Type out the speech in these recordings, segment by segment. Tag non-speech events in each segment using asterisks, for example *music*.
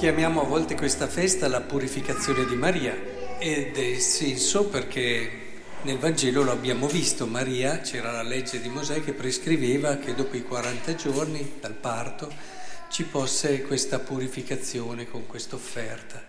chiamiamo a volte questa festa la purificazione di Maria ed è senso perché nel Vangelo lo abbiamo visto, Maria, c'era la legge di Mosè che prescriveva che dopo i 40 giorni dal parto ci fosse questa purificazione con questa offerta.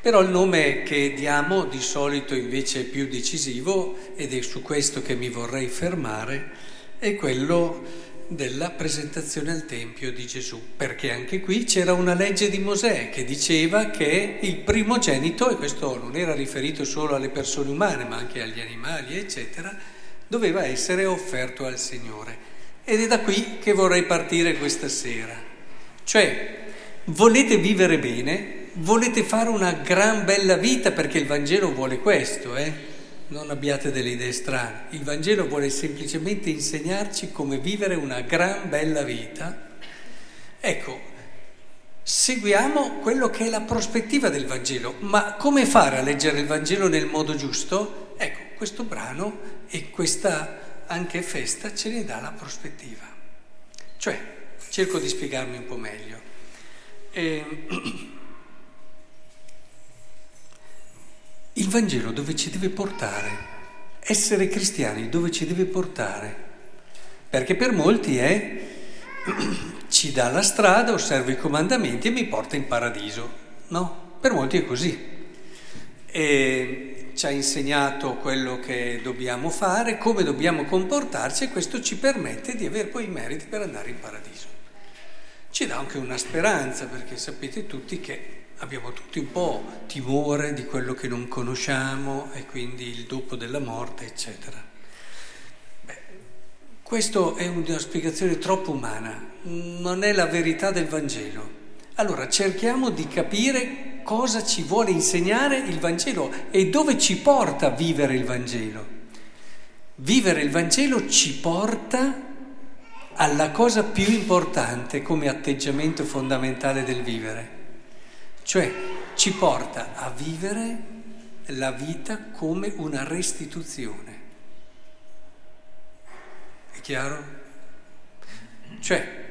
Però il nome che diamo di solito invece è più decisivo ed è su questo che mi vorrei fermare, è quello della presentazione al Tempio di Gesù, perché anche qui c'era una legge di Mosè che diceva che il primogenito, e questo non era riferito solo alle persone umane, ma anche agli animali, eccetera, doveva essere offerto al Signore. Ed è da qui che vorrei partire questa sera. Cioè, volete vivere bene, volete fare una gran bella vita, perché il Vangelo vuole questo, eh? Non abbiate delle idee strane. Il Vangelo vuole semplicemente insegnarci come vivere una gran bella vita. Ecco, seguiamo quello che è la prospettiva del Vangelo, ma come fare a leggere il Vangelo nel modo giusto? Ecco, questo brano e questa anche festa ce ne dà la prospettiva. Cioè, cerco di spiegarmi un po' meglio. E... *clears throat* Il Vangelo dove ci deve portare? Essere cristiani dove ci deve portare? Perché per molti è *clears throat* ci dà la strada, osservo i comandamenti e mi porta in paradiso. No, per molti è così. E ci ha insegnato quello che dobbiamo fare, come dobbiamo comportarci e questo ci permette di avere poi i meriti per andare in paradiso. Ci dà anche una speranza perché sapete tutti che abbiamo tutti un po' timore di quello che non conosciamo e quindi il dopo della morte, eccetera. Beh, questo è una spiegazione troppo umana, non è la verità del Vangelo. Allora cerchiamo di capire cosa ci vuole insegnare il Vangelo e dove ci porta a vivere il Vangelo. Vivere il Vangelo ci porta alla cosa più importante come atteggiamento fondamentale del vivere cioè ci porta a vivere la vita come una restituzione. È chiaro? Cioè,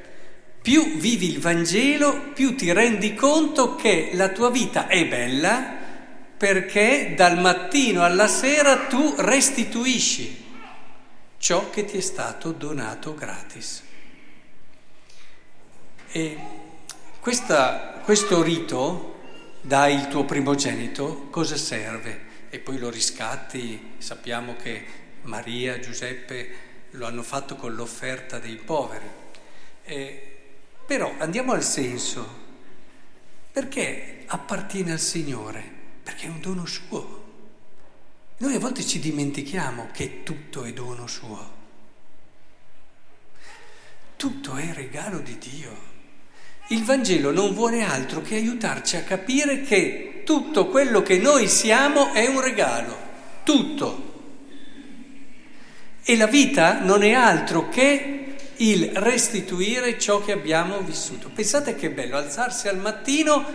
più vivi il Vangelo, più ti rendi conto che la tua vita è bella perché dal mattino alla sera tu restituisci ciò che ti è stato donato gratis. E questa, questo rito, dai il tuo primogenito, cosa serve? E poi lo riscatti, sappiamo che Maria, Giuseppe lo hanno fatto con l'offerta dei poveri. Eh, però andiamo al senso, perché appartiene al Signore? Perché è un dono suo. Noi a volte ci dimentichiamo che tutto è dono suo. Tutto è regalo di Dio. Il Vangelo non vuole altro che aiutarci a capire che tutto quello che noi siamo è un regalo, tutto. E la vita non è altro che il restituire ciò che abbiamo vissuto. Pensate che bello alzarsi al mattino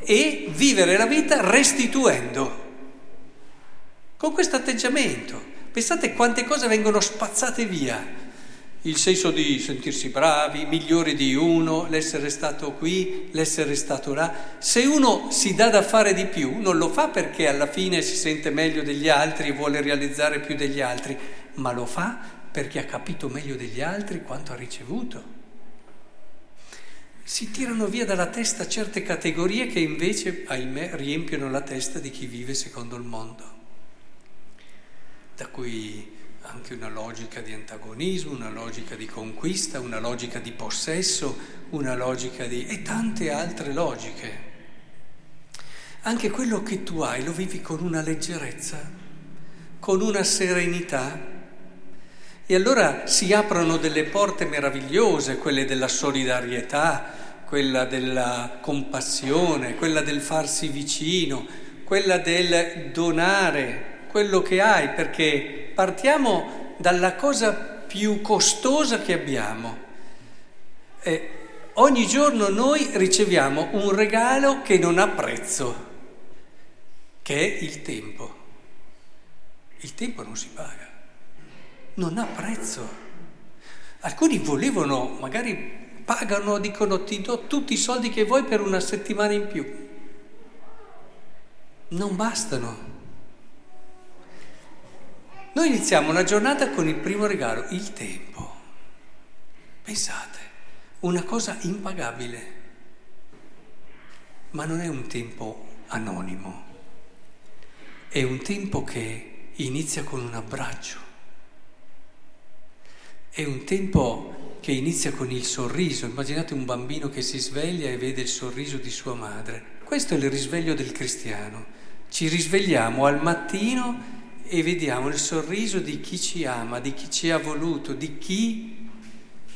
e vivere la vita restituendo. Con questo atteggiamento. Pensate quante cose vengono spazzate via il senso di sentirsi bravi, migliori di uno, l'essere stato qui, l'essere stato là. Se uno si dà da fare di più, non lo fa perché alla fine si sente meglio degli altri e vuole realizzare più degli altri, ma lo fa perché ha capito meglio degli altri quanto ha ricevuto. Si tirano via dalla testa certe categorie che invece, ahimè, riempiono la testa di chi vive secondo il mondo, da cui anche una logica di antagonismo, una logica di conquista, una logica di possesso, una logica di... e tante altre logiche. Anche quello che tu hai lo vivi con una leggerezza, con una serenità. E allora si aprono delle porte meravigliose, quelle della solidarietà, quella della compassione, quella del farsi vicino, quella del donare quello che hai, perché partiamo dalla cosa più costosa che abbiamo. E ogni giorno noi riceviamo un regalo che non ha prezzo, che è il tempo. Il tempo non si paga, non ha prezzo. Alcuni volevano magari pagano, dicono ti do tutti i soldi che vuoi per una settimana in più. Non bastano. Noi iniziamo una giornata con il primo regalo, il tempo. Pensate, una cosa impagabile, ma non è un tempo anonimo, è un tempo che inizia con un abbraccio, è un tempo che inizia con il sorriso. Immaginate un bambino che si sveglia e vede il sorriso di sua madre. Questo è il risveglio del cristiano. Ci risvegliamo al mattino e vediamo il sorriso di chi ci ama, di chi ci ha voluto, di chi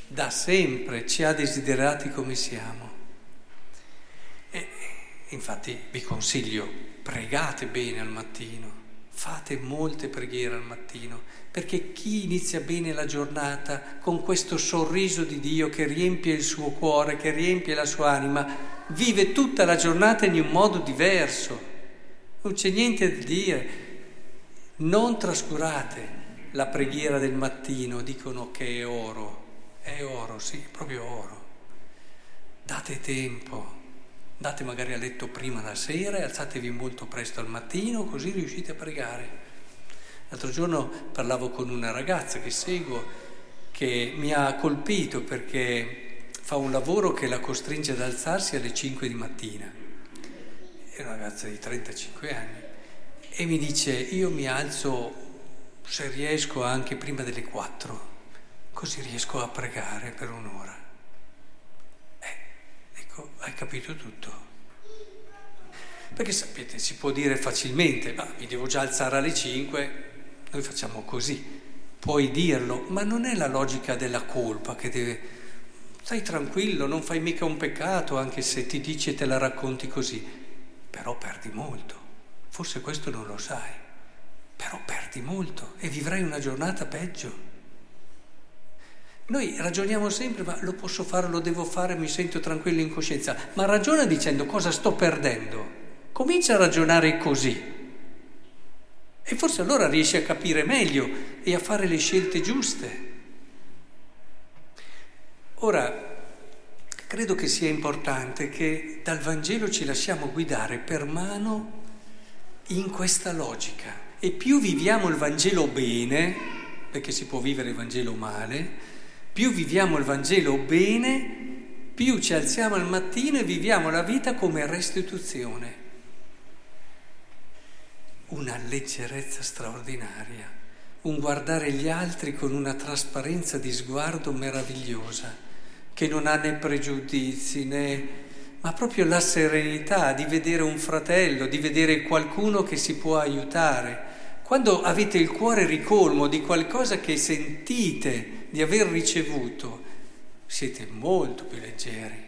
da sempre ci ha desiderati come siamo. E infatti vi consiglio, pregate bene al mattino, fate molte preghiere al mattino, perché chi inizia bene la giornata con questo sorriso di Dio che riempie il suo cuore, che riempie la sua anima, vive tutta la giornata in un modo diverso. Non c'è niente da dire. Non trascurate la preghiera del mattino, dicono che è oro. È oro, sì, proprio oro. Date tempo, andate magari a letto prima la sera e alzatevi molto presto al mattino, così riuscite a pregare. L'altro giorno parlavo con una ragazza che seguo che mi ha colpito perché fa un lavoro che la costringe ad alzarsi alle 5 di mattina. È una ragazza di 35 anni e mi dice io mi alzo se riesco anche prima delle 4 così riesco a pregare per un'ora. Eh, ecco, hai capito tutto. Perché sapete, si può dire facilmente, ma mi devo già alzare alle 5, noi facciamo così, puoi dirlo, ma non è la logica della colpa che deve... Stai tranquillo, non fai mica un peccato anche se ti dici e te la racconti così, però perdi molto, forse questo non lo sai, però perdi molto e vivrai una giornata peggio. Noi ragioniamo sempre, ma lo posso fare, lo devo fare, mi sento tranquillo in coscienza, ma ragiona dicendo cosa sto perdendo. Comincia a ragionare così. E forse allora riesci a capire meglio e a fare le scelte giuste. Ora, credo che sia importante che dal Vangelo ci lasciamo guidare per mano in questa logica. E più viviamo il Vangelo bene, perché si può vivere il Vangelo male, più viviamo il Vangelo bene, più ci alziamo al mattino e viviamo la vita come restituzione. Una leggerezza straordinaria, un guardare gli altri con una trasparenza di sguardo meravigliosa, che non ha né pregiudizi né ma proprio la serenità di vedere un fratello, di vedere qualcuno che si può aiutare. Quando avete il cuore ricolmo di qualcosa che sentite, di aver ricevuto, siete molto più leggeri.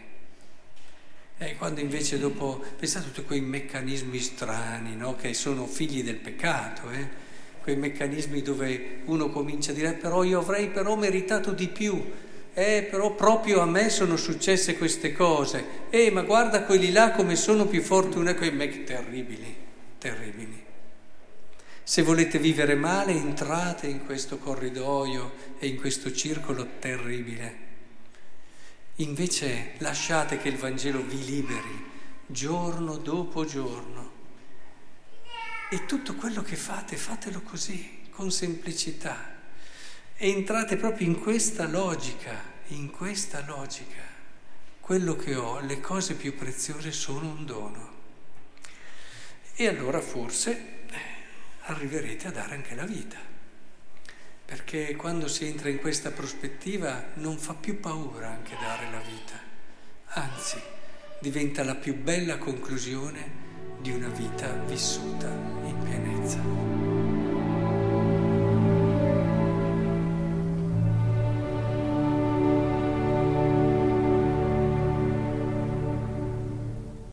E quando invece dopo, pensate a tutti quei meccanismi strani, no? che sono figli del peccato, eh? quei meccanismi dove uno comincia a dire però io avrei però meritato di più, eh, però proprio a me sono successe queste cose, eh, ma guarda quelli là come sono più fortunati, quei mec terribili, terribili. Se volete vivere male, entrate in questo corridoio e in questo circolo terribile. Invece lasciate che il Vangelo vi liberi giorno dopo giorno. E tutto quello che fate, fatelo così, con semplicità. Entrate proprio in questa logica, in questa logica. Quello che ho, le cose più preziose sono un dono. E allora forse arriverete a dare anche la vita. Perché quando si entra in questa prospettiva non fa più paura anche dare la vita, anzi diventa la più bella conclusione di una vita vissuta in piena